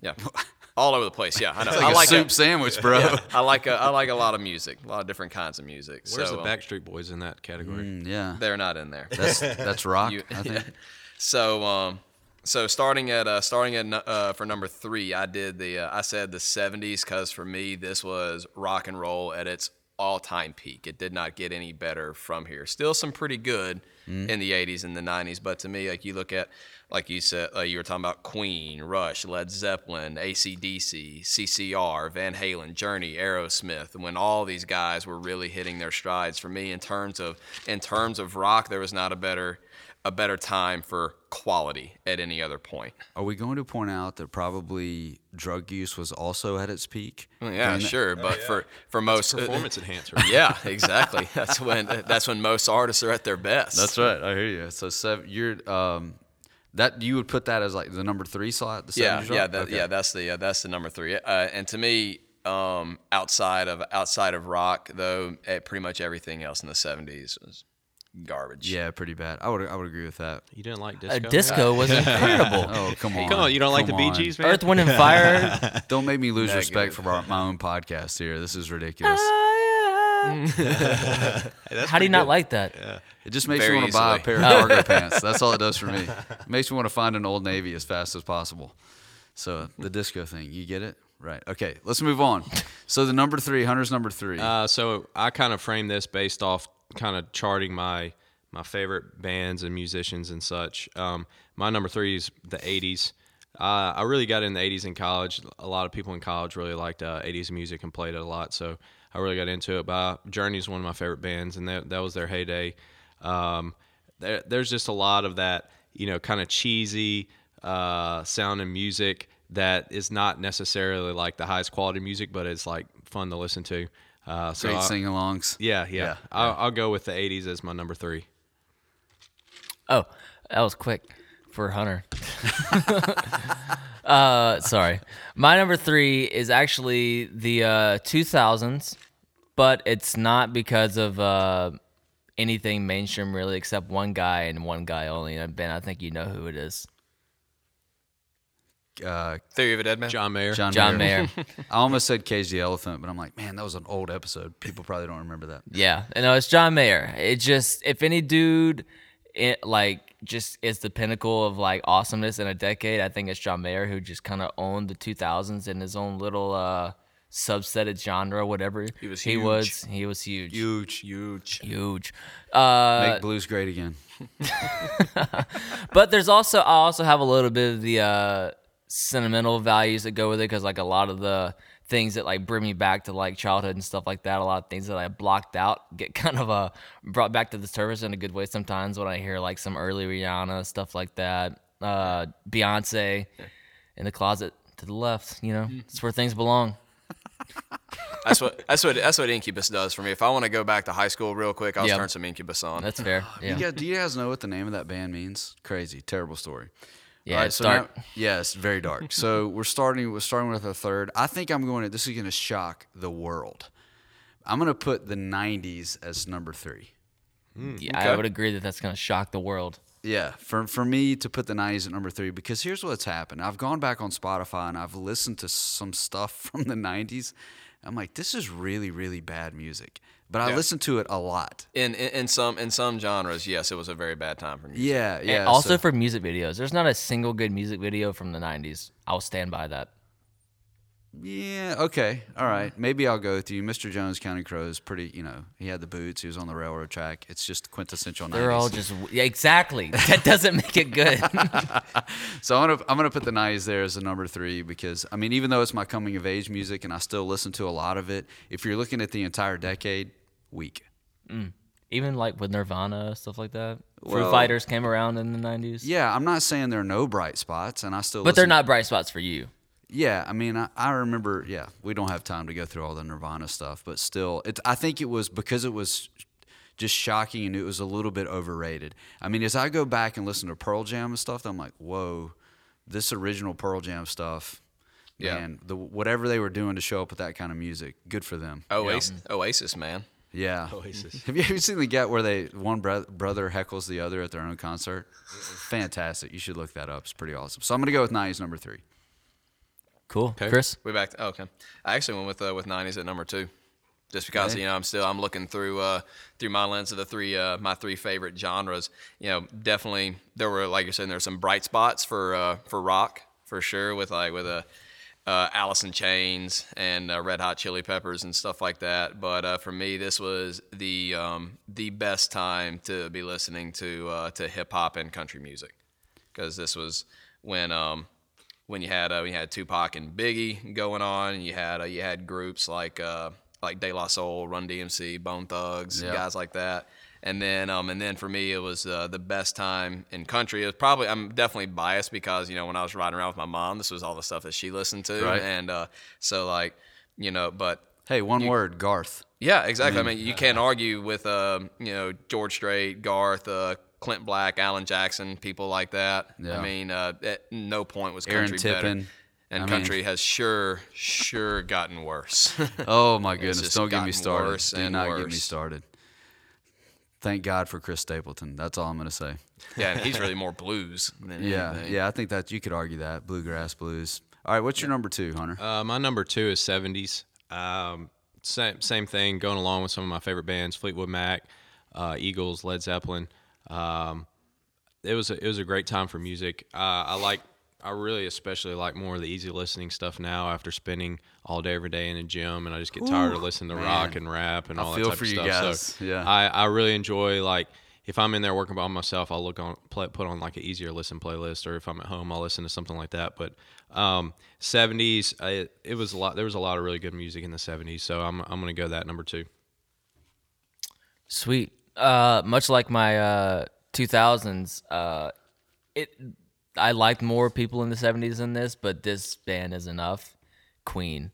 yeah, all over the place. Yeah, I know. like I a like soup a, sandwich, bro. I like a, I like a lot of music, a lot of different kinds of music. Where's so, the um, Backstreet Boys in that category? Mm, yeah, They're not in there. that's that's rock. You- I think. So, um, so starting at uh, starting at uh, for number three, I did the uh, I said the '70s because for me this was rock and roll at its all-time peak. It did not get any better from here. Still some pretty good in the 80s and the 90s, but to me, like you look at, like you said, uh, you were talking about Queen, Rush, Led Zeppelin, ACDC, CCR, Van Halen, Journey, Aerosmith. When all these guys were really hitting their strides, for me, in terms of in terms of rock, there was not a better a better time for quality at any other point. Are we going to point out that probably drug use was also at its peak? Well, yeah, during that- sure, but for for most Performance enhancer. yeah, exactly. That's when that's when most artists are at their best. That's right. I hear you. So seven, you're um, that you would put that as like the number three slot. The yeah, yeah, that, Okay. yeah. That's the uh, that's the number three. Uh, and to me, um, outside of outside of rock, though, eh, pretty much everything else in the '70s was garbage. Yeah, pretty bad. I would I would agree with that. You didn't like Uh, disco? disco was incredible. Oh come on, Come on, you don't like the Come Bee on. Gees, man? Earth, Wind, and Fire. Don't make me lose Negative. respect for our, my own podcast here. This is ridiculous. How do you not like that? It just makes Very me want to buy a pair of cargo pants. That's all it does for me. It makes me want to find an old navy as fast as possible. So the disco thing, you get it? Right. Okay, let's move on. So the number three, Hunter's number three. Uh, so I kind of framed this based off kind of charting my my favorite bands and musicians and such. Um, my number three is the '80s. Uh, I really got in the '80s in college. A lot of people in college really liked uh, '80s music and played it a lot, so I really got into it. But uh, Journey is one of my favorite bands, and that that was their heyday. Um, there, there's just a lot of that, you know, kind of cheesy uh, sound and music that is not necessarily like the highest quality music, but it's like fun to listen to. Uh, so Great sing-alongs. yeah, yeah. Yeah, I'll, I'll go with the '80s as my number three. Oh, that was quick for Hunter. uh, sorry. My number three is actually the uh, 2000s, but it's not because of uh, anything mainstream really, except one guy and one guy only. And Ben, I think you know who it is. Uh, Theory of a Dead Man. John Mayer. John, John Mayer. Mayer. I almost said Cage the Elephant, but I'm like, man, that was an old episode. People probably don't remember that. Yeah, and know it's John Mayer. It just if any dude, it like just is the pinnacle of like awesomeness in a decade. I think it's John Mayer who just kind of owned the 2000s in his own little uh subsetted genre, whatever He was He huge. was he was huge, Huge. Huge. huge. Uh, Make blues great again. but there's also I also have a little bit of the uh, sentimental values that go with it because like a lot of the things that like bring me back to like childhood and stuff like that. A lot of things that I blocked out get kind of uh, brought back to the surface in a good way sometimes when I hear like some early Rihanna stuff like that. Uh, Beyonce in the closet to the left. You know, it's where things belong. That's what that's what that's what Incubus does for me. If I want to go back to high school real quick, I'll Yep. turn some Incubus on. That's fair. Yeah. You guys, do you guys know what the name of that band means? Crazy, terrible story. Yeah, All right, it's so dark. now- yeah, it's very dark. so we're starting. We're starting with a third. I think I'm going to. This is going to shock the world. I'm going to put the '90s as number three. Hmm, yeah, I would agree that that's gonna shock the world. Yeah, for for me to put the '90s at number three because here's what's happened. I've gone back on Spotify and I've listened to some stuff from the '90s. I'm like, this is really really bad music, but I Yeah. listen to it a lot. in, in in some in some genres, yes, it was a very bad time for me. Yeah, yeah. And also so- for music videos, there's not a single good music video from the '90s. I'll stand by that. Yeah, okay. All right. Maybe I'll go with you. Mr. Jones, Counting Crows, pretty, you know, he had the boots, he was on the railroad track. It's just quintessential They're all just yeah, exactly. That doesn't make it good. so I'm gonna I'm gonna put the 90s there as a number three because I mean even though it's my coming of age music and I still listen to a lot of it, if you're looking at the entire decade, weak. Mm. Even like with Nirvana stuff like that. Foo Fighters came around in the '90s, Yeah, I'm not saying there are no bright spots, and I still. but they're not bright spots for you. Yeah, I mean, I, I remember. Yeah, we don't have time to go through all the Nirvana stuff, but still, it. I think it was because it was just shocking and it was a little bit overrated. I mean, as I go back and listen to Pearl Jam and stuff, I'm like, whoa, this original Pearl Jam stuff. Yeah. And the whatever they were doing to show up with that kind of music, good for them. Oasis, Oasis, man. Yeah. Oasis. Have you ever seen the get where they one bro- brother heckles the other at their own concert? Fantastic. You should look that up. It's pretty awesome. So I'm gonna go with 90s number three. Cool, Okay. Chris. We back. To, oh, okay, I actually went with uh, with '90s at number two, just because you know I'm still I'm looking through uh, through my lens of the three uh, my three favorite genres. You know, definitely there were like you're saying there there's some bright spots for uh, for rock for sure with like with a uh, Alice in Chains and uh, Red Hot Chili Peppers and stuff like that. But uh, for me, this was the um, the best time to be listening to uh, to hip hop and country music because this was when um, when you had uh, you had Tupac and Biggie going on, and you had uh, you had groups like uh, like De La Soul, Run DMC, Bone Thugs, Yeah. guys like that. And then um, and then for me, it was uh, the best time in country. It was probably I'm definitely biased because you know when I was riding around with my mom, this was all the stuff that she listened to, Right. and uh, so like you know, but Hey, one word, Garth. yeah, exactly. I mean, you can't argue with um, you know George Strait, Garth, uh, Clint Black, Alan Jackson, people like that. Yeah. I mean, uh, at no point was country better. And I mean- country has sure, sure gotten worse. Oh my goodness! Don't get me started. worse Do not get me started. Thank God for Chris Stapleton. That's all I'm going to say. yeah, and he's really more blues than Yeah, anything. yeah. I think that you could argue that bluegrass blues. All right, what's your number two, Hunter? Uh, my number two is 70s. Um, same, same thing, going along with some of my favorite bands Fleetwood Mac, uh, Eagles, Led Zeppelin. Um, it was a, it was a great time for music. Uh, I like I really especially like more of the easy listening stuff now after spending all day every day in a gym, and I just get tired of listening to rock and rap and I all feel that type for of you stuff. guys. So Yeah. I, I really enjoy like if I'm in there working by myself, I'll look on play, put on like an easier listen playlist, or if I'm at home, I'll listen to something like that. But um, 70s, I, it was a lot. There was a lot of really good music in the 70s, so I'm I'm gonna go that number two. Sweet. Uh, much like my uh, 2000s, uh, it I liked more people in the 70s than this, but this band is enough. Queen,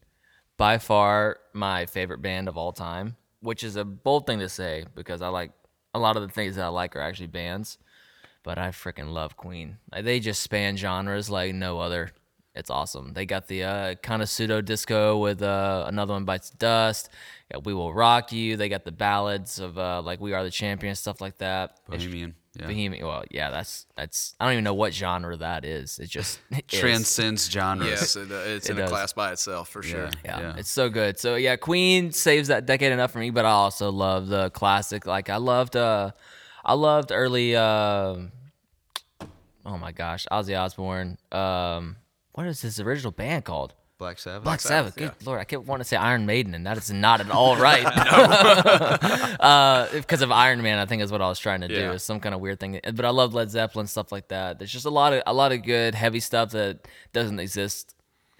by far my favorite band of all time, which is a bold thing to say because I like a lot of the things that I like are actually bands, but I freaking love Queen. Like, they just span genres like no other. It's awesome. They got the uh, kind of pseudo disco with uh, another one bites the dust. Got we will rock you. They got the ballads of uh, like we are the champions, stuff like that. Bohemian. Yeah. Bohemian. Well, yeah, that's that's. I don't even know what genre that is. It just it is. Transcends genres. Yes, it, uh, it's It in a class by itself for sure. Yeah, Yeah. it's so good. So yeah, Queen saves that decade enough for me, but I also love the classic. Like I loved, uh, I loved early. Uh, oh my gosh, Ozzy Osbourne. Um, what is his original band called? Black Sabbath. Black Sabbath. Good lord, I kept wanting to say Iron Maiden, and that is not at all right. uh, because of Iron Man, I think is what I was trying to do. Yeah. Is some kind of weird thing. But I love Led Zeppelin stuff like that. There's just a lot of a lot of good heavy stuff that doesn't exist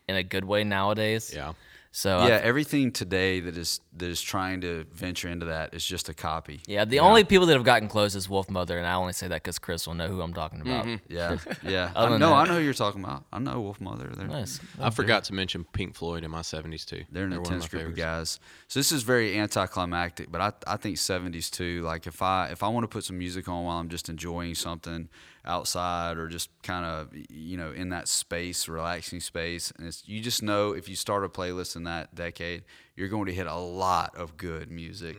in a good way nowadays. Yeah. So I yeah, everything today that is that is trying to venture into that is just a copy. Yeah, the only people that have gotten close is Wolfmother, and I only say that because Chris will know who I'm talking about. Mm-hmm. Yeah, yeah. Other I than know. that- I know who you're talking about. I know Wolfmother. They're, Nice. I forgot to mention Pink Floyd in my 70s too. They're an one of intense my group of guys. So this is very anticlimactic, but I, I think 70s too. Like if I if I want to put some music on while I'm just enjoying something outside or just kind of you know in that space, relaxing space, and it's, you just know if you start a playlist in that decade, you're going to hit a lot of good music.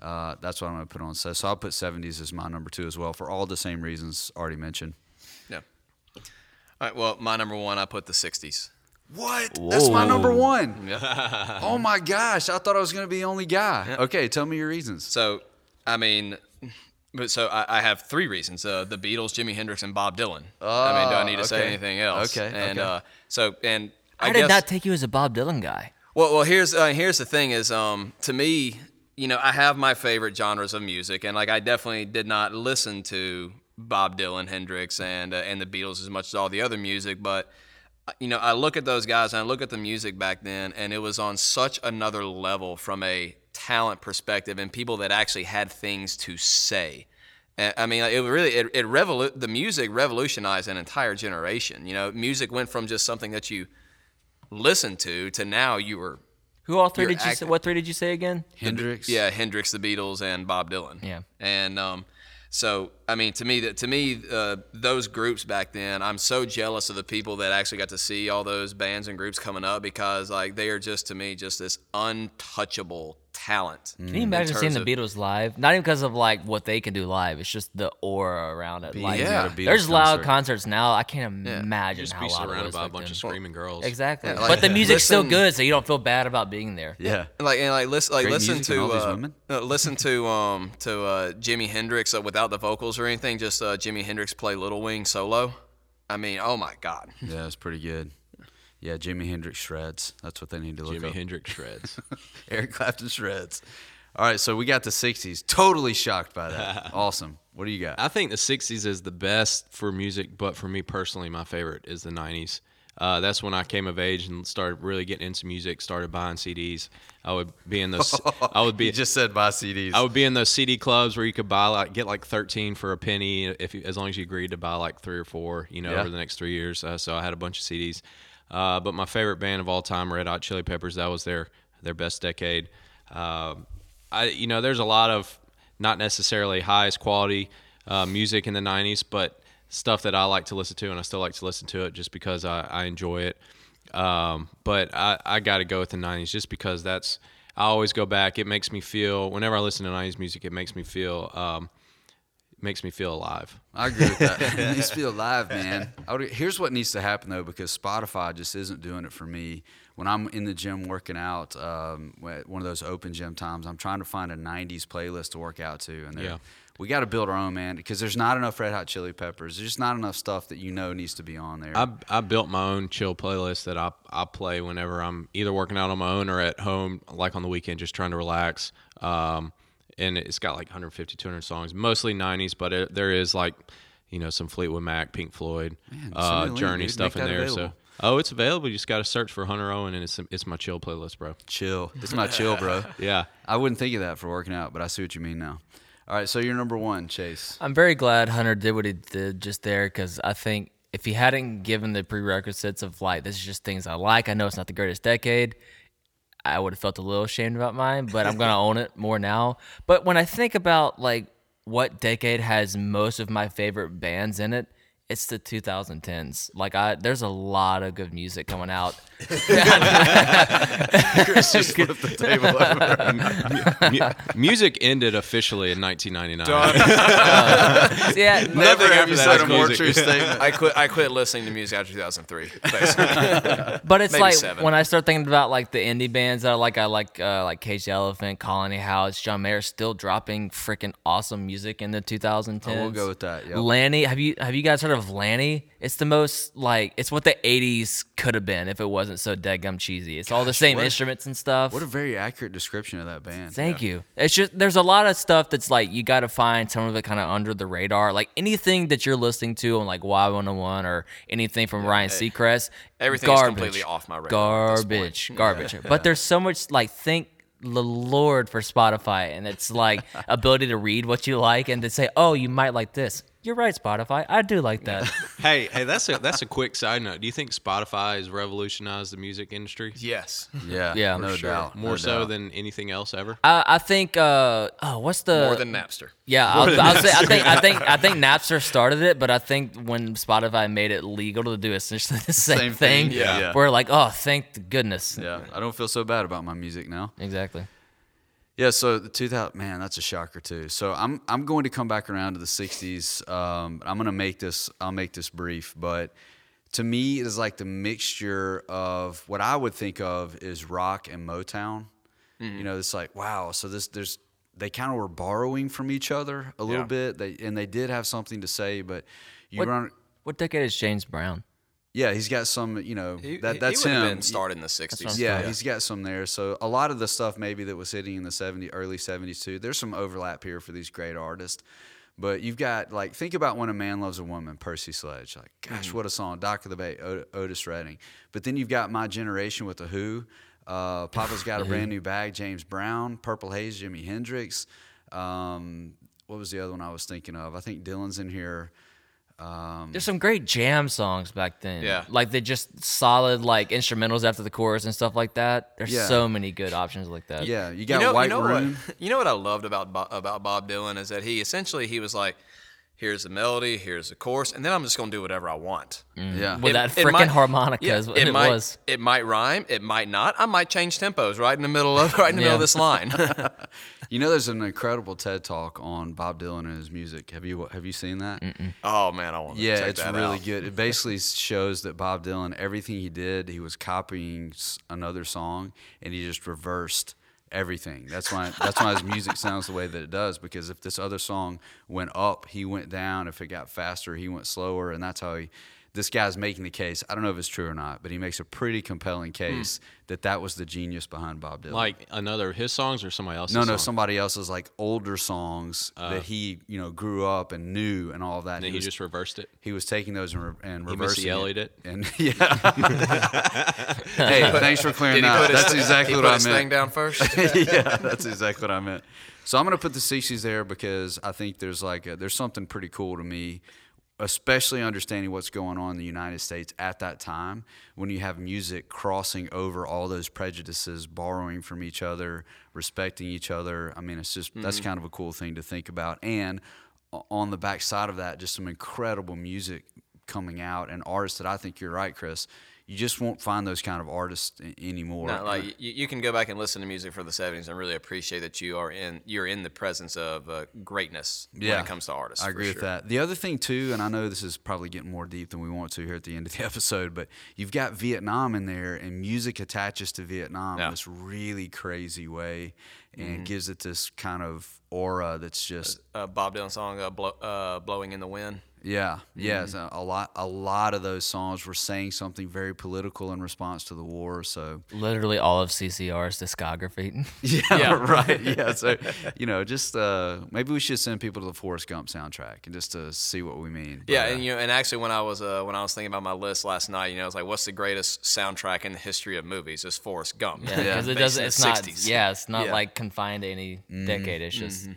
Uh, that's what I'm going to put on. So, so I'll put 70s as my number two as well for all the same reasons already mentioned. Yeah. All right. Well, my number one, I put the '60s. What? That's my number one. Yeah. Oh my gosh! I thought I was going to be the only guy. Okay, tell me your reasons. So, I mean, but so I, I have three reasons: uh, the Beatles, Jimi Hendrix, and Bob Dylan. I mean, do I need to say anything else? Okay, And okay. uh, so, and I, I, did guess, not take you as a Bob Dylan guy. Well, well, here's uh, here's the thing: is um, to me, you know, I have my favorite genres of music, and like I definitely did not listen to Bob Dylan, Hendrix, and uh, and the Beatles as much as all the other music, but uh, you know, I look at those guys and I look at the music back then, and it was on such another level from a talent perspective, and people that actually had things to say. I mean, it really it, it revolu- the music revolutionized an entire generation. You know, music went from just something that you listened to to now you were Who all 3 did you say? What three did you say again? Hendrix. yeah, Hendrix, the Beatles, and Bob Dylan. Yeah. and um, so I mean, to me, that to me, uh, those groups back then, I'm so jealous of the people that actually got to see all those bands and groups coming up because like they are just to me just this untouchable talent. Can you imagine seeing the Beatles live? Not even because of like what they can do live. It's just the aura around it. Like, at a Beatles there's loud concerts now. I can't imagine Just how be loud it surrounded was by a bunch then. of screaming girls. Exactly. Yeah, like, but the music's still good, so you don't feel bad about being there. Yeah. Like and like listen, like Great listen to uh, uh, listen to um to uh, Jimi Hendrix uh, without the vocals or anything, just uh, Jimi Hendrix play Little Wing solo. I mean, oh my God. Yeah, it's pretty good. Yeah, Jimi Hendrix shreds. That's what they need to look at. Jimi up. Hendrix shreds. Eric Clapton shreds. All right, so we got the '60s. Totally shocked by that. awesome. What do you got? I think the '60s is the best for music, but for me personally, my favorite is the '90s. Uh, that's when I came of age and started really getting into music. Started buying CDs. I would be in those. I would be you just said buy CDs. I would be in those CD clubs where you could buy like get like 13 for a penny if as long as you agreed to buy like three or four, you know, Yeah. over the next three years. Uh, so I had a bunch of CDs. Uh, but my favorite band of all time, Red Hot Chili Peppers, that was their their best decade. Um I you know, there's a lot of not necessarily highest quality uh, music in the 90s, but stuff that I like to listen to, and I still like to listen to it just because I, I enjoy it. Um, but I, I got to go with the 90s just because that's, I always go back. It makes me feel, whenever I listen to 90s music, it makes me feel, um, makes me feel alive. I agree with that. it needs to be alive, man. I would, here's what needs to happen though, because Spotify just isn't doing it for me. When I'm in the gym working out, um, one of those open gym times, I'm trying to find a '90s playlist to work out to, and Yeah. we got to build our own, man, because there's not enough Red Hot Chili Peppers. There's just not enough stuff that you know needs to be on there. I, I built my own chill playlist that I, I play whenever I'm either working out on my own or at home, like on the weekend, just trying to relax. Um, and it's got like 150, 200 songs, mostly 90s, but it, there is like, you know, some Fleetwood Mac, Pink Floyd, Man, uh, Journey dude. stuff in there. available. So, oh, it's available. You just got to search for Hunter Owen, and it's it's my chill playlist, bro. chill. It's my chill, bro. Yeah. I wouldn't think of that for working out, but I see what you mean now. All right, so you're number one, Chase. I'm very glad Hunter did what he did just there because I think if he hadn't given the prerequisites of like this is just things I like, I know it's not the greatest decade. I would have felt a little ashamed about mine, but I'm gonna own it more now. But when I think about like what decade has most of my favorite bands in it, it's the 2010s. Like I, there's a lot of good music coming out. Chris just flipped the table over. Mu- music ended officially in 1999. yeah, Never have after you that said a more music. true statement. I quit. I quit listening to music after 2003. Basically. But it's Maybe like seven. when I start thinking about like the indie bands that I like, I like uh, like Cage the Elephant, Colony House, John Mayer still dropping freaking awesome music in the 2010s. I will go with that, yep. LANY, have you have you guys heard of LANY? It's the most like it's what the 80s could have been if it wasn't so deadgum cheesy. It's all the same what- instruments and stuff. What a very accurate description of that band. Thank you. It's just there's a lot of stuff that's like you got to find some of it kind of under the radar. Like anything that you're listening to on like Y101 or anything from Ryan eh, Seacrest, everything's garbage, completely off my radar at this point. Garbage, garbage. But there's so much like thank the Lord for Spotify and it's like ability to read what you like and to say, oh, you might like this. You're right, Spotify. I do like that. hey, hey, that's a that's a quick side note. Do you think Spotify has revolutionized the music industry yes. Yeah, Yeah, no sure. doubt. more no so doubt. than anything else ever? I, I think. Uh, oh, what's the More than Napster. Yeah, I'll, I'll say I think I think I think Napster started it, but I think when Spotify made it legal to do essentially the same, Same thing, thing, yeah. Yeah. we're like, oh, thank goodness. Yeah, I don't feel so bad about my music now. Exactly. Yeah, so the 2000 man, that's a shocker too. So I'm I'm going to come back around to the 60s. Um, I'm going to make this I'll make this brief, but to me it is like the mixture of what I would think of is rock and Motown. You know, it's like wow. So this there's they kind of were borrowing from each other a little Yeah. bit. They and they did have something to say, but you What, run. what decade is James Brown? Yeah, he's got some. You know, He, that that's he would him. have been started in the 60s. Yeah, he's got some there. So a lot of the stuff maybe that was hitting in the 70s, early 70s too. There's some overlap here for these great artists. But you've got like think about when a man loves a woman, Percy Sledge. Like, gosh, what a song! Dock of the Bay, Ot- Otis Redding. But then you've got my generation with the Who. Uh, Papa's got a brand new bag, James Brown, Purple Haze, Jimi Hendrix. Um, what was the other one I was thinking of? I think Dylan's in here. Um, There's some great jam songs back then. Yeah. like they just solid like instrumentals after the chorus and stuff like that. There's Yeah. so many good options like that. Yeah, you You got know, White you know Room. What, you know what I loved about Bo- about Bob Dylan is that he essentially he was like, here's the melody, here's the chorus, and then I'm just gonna do whatever I want. Mm. Yeah, With It- that freaking might- harmonica yeah, is what it, it, might, was. It might rhyme, it might not. I might change tempos right in the middle of right in the middle of this line. You know, there's an incredible TED talk on Bob Dylan and his music. Have you have you seen that? oh man, I want to Yeah, it's that really out. good. It basically shows that Bob Dylan, everything he did, he was copying another song, and he just reversed everything. That's why that's why his music sounds the way that it does. Because if this other song went up, he went down. If it got faster, he went slower, and that's how he. This guy's making the case. I don't know if it's true or not, but he makes a pretty compelling hmm. case that that was the genius behind Bob Dylan. Like another of his songs or somebody else's? no, no, song? somebody else's like older songs oh. that he you know grew up and knew and all of that. And then he, he was, just reversed it. he was taking those and, re- and He reversing Missy Elliott it. And yeah, hey, thanks for clearing that. put up. his, That's exactly he what put I his meant. thing down first? yeah, that's exactly what I meant. So I'm going to put the 60s there because I think there's like a, there's something pretty cool to me, especially understanding what's going on in the United States at that time when you have music crossing over all those prejudices, borrowing from each other, respecting each other. I mean, it's just that's mm-hmm. kind of a cool thing to think about. And on the backside of that, just some incredible music coming out and artists that I think you're right, Chris. You just won't find those kind of artists anymore. Not like you, you can go back and listen to music for the '70s and really appreciate that you are in you're in the presence of uh, greatness when it comes to artists. I agree with that. The other thing too, and I know this is probably getting more deep than we want to here at the end of the episode, but you've got Vietnam in there, and music attaches to Vietnam Yeah. in this really crazy way, and gives it this kind of aura that's just Uh, Bob Dylan song uh, blow, uh, "Blowing in the Wind." Yeah, yes. A, a lot, a lot of those songs were saying something very political in response to the war. So Literally all of CCR's discography. yeah, right. Yeah, so you know, just uh, maybe we should send people to the Forrest Gump soundtrack and just to see what we mean. Yeah, But, uh, and you know, and actually, when I was uh, when I was thinking about my list last night, you know, I was like, "What's the greatest soundtrack in the history of movies?" It's Forrest Gump. Yeah, because it doesn't. in the It's not. 60s. Yeah, it's not Yeah. like confined to any decade. It's just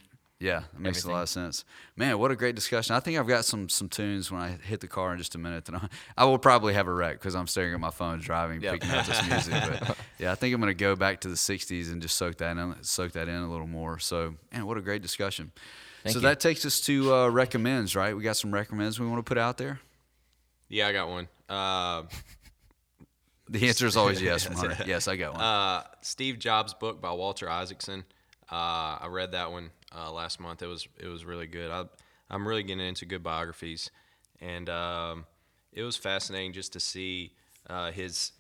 Yeah, it makes a lot of sense. Man, what a great discussion. I think I've got some some tunes when I hit the car in just a minute. That I, I will probably have a wreck because I'm staring at my phone driving, Yep. picking out this music. But yeah, I think I'm going to go back to the '60s and just soak that in, soak that in a little more. So, man, what a great discussion. Thank so you. that takes us to uh, recommends, right? We got some recommends we want to put out there. Yeah, I got one. Uh, The answer is always yes, Hunter. Yes, I got one. uh, Steve Jobs' book by Walter Isaacson. Uh, I read that one uh, last month. It was it was really good. I, I'm really getting into good biographies, and um, it was fascinating just to see uh, his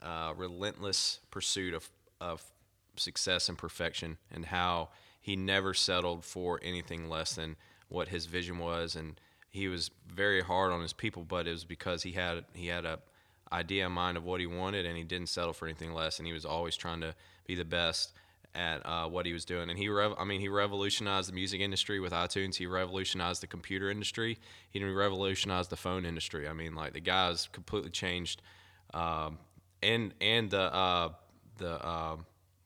uh, relentless pursuit of of success and perfection, and how he never settled for anything less than what his vision was, and he was very hard on his people, but it was because he had he had a idea in mind of what he wanted, and he didn't settle for anything less, and he was always trying to be the best at uh, what he was doing. And he, rev- I mean, he revolutionized the music industry with iTunes. He revolutionized the computer industry. He revolutionized the phone industry. I mean, like the guy's completely changed, um, and and the uh, the uh,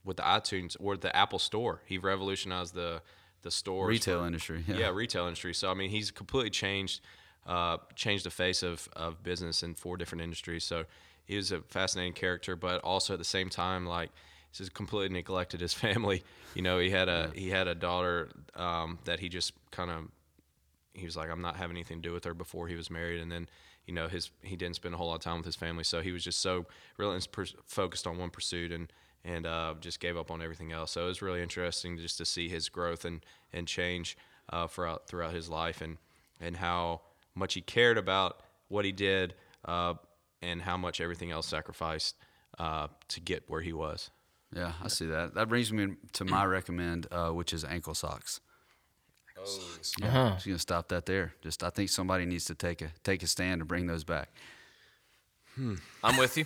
with the iTunes or the Apple Store, he revolutionized the the store Retail for- industry. yeah. Yeah. retail industry. So I mean, he's completely changed, uh, changed the face of, of business in four different industries. So he was a fascinating character, but also at the same time, like just completely neglected his family. You know, he had a he had a daughter um, that he just kind of he was like, I'm not having anything to do with her before he was married, and then you know his he didn't spend a whole lot of time with his family, so he was just so really focused on one pursuit and and uh, just gave up on everything else. So it was really interesting just to see his growth and and change uh, throughout throughout his life and and how much he cared about what he did uh, and how much everything else sacrificed uh, to get where he was. Yeah, I see that. That brings me to my recommend, uh, which is ankle socks. Yeah, just gonna stop that there. Just I think somebody needs to take a take a stand and bring those back. Hmm. I'm with you.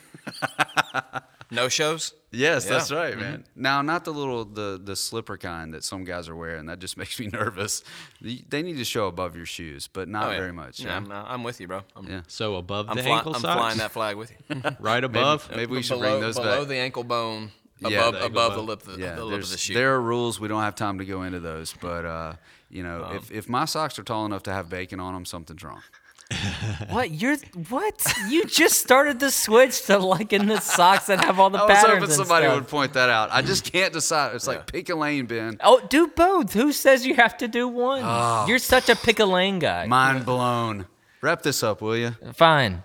no shows. Yes, Yeah. that's right, man. Now, not the little the the slipper kind that some guys are wearing. That just makes me nervous. They need to show above your shoes, but not Oh, yeah. very much. Yeah, you? I'm, I'm with you, bro. I'm, Yeah. So above I'm, the fly- ankle I'm socks, flying that flag with you. right above. Maybe we should below, bring those below back. the ankle bone, above Yeah. The above the lip, of the, yeah, the lip of there's- the shoe. there are rules. We don't have time to go into those, but uh, you know, if if my socks are tall enough to have bacon on them, something's wrong. what you're what you just started the switch to liking the socks that have all the patterns. I was patterns hoping somebody stuff. would point that out. I just can't decide. It's like pick a lane, Ben. Oh, do both. Who says you have to do one? Oh. You're such a pick a lane guy. Mind blown. Wrap this up, will you? Fine.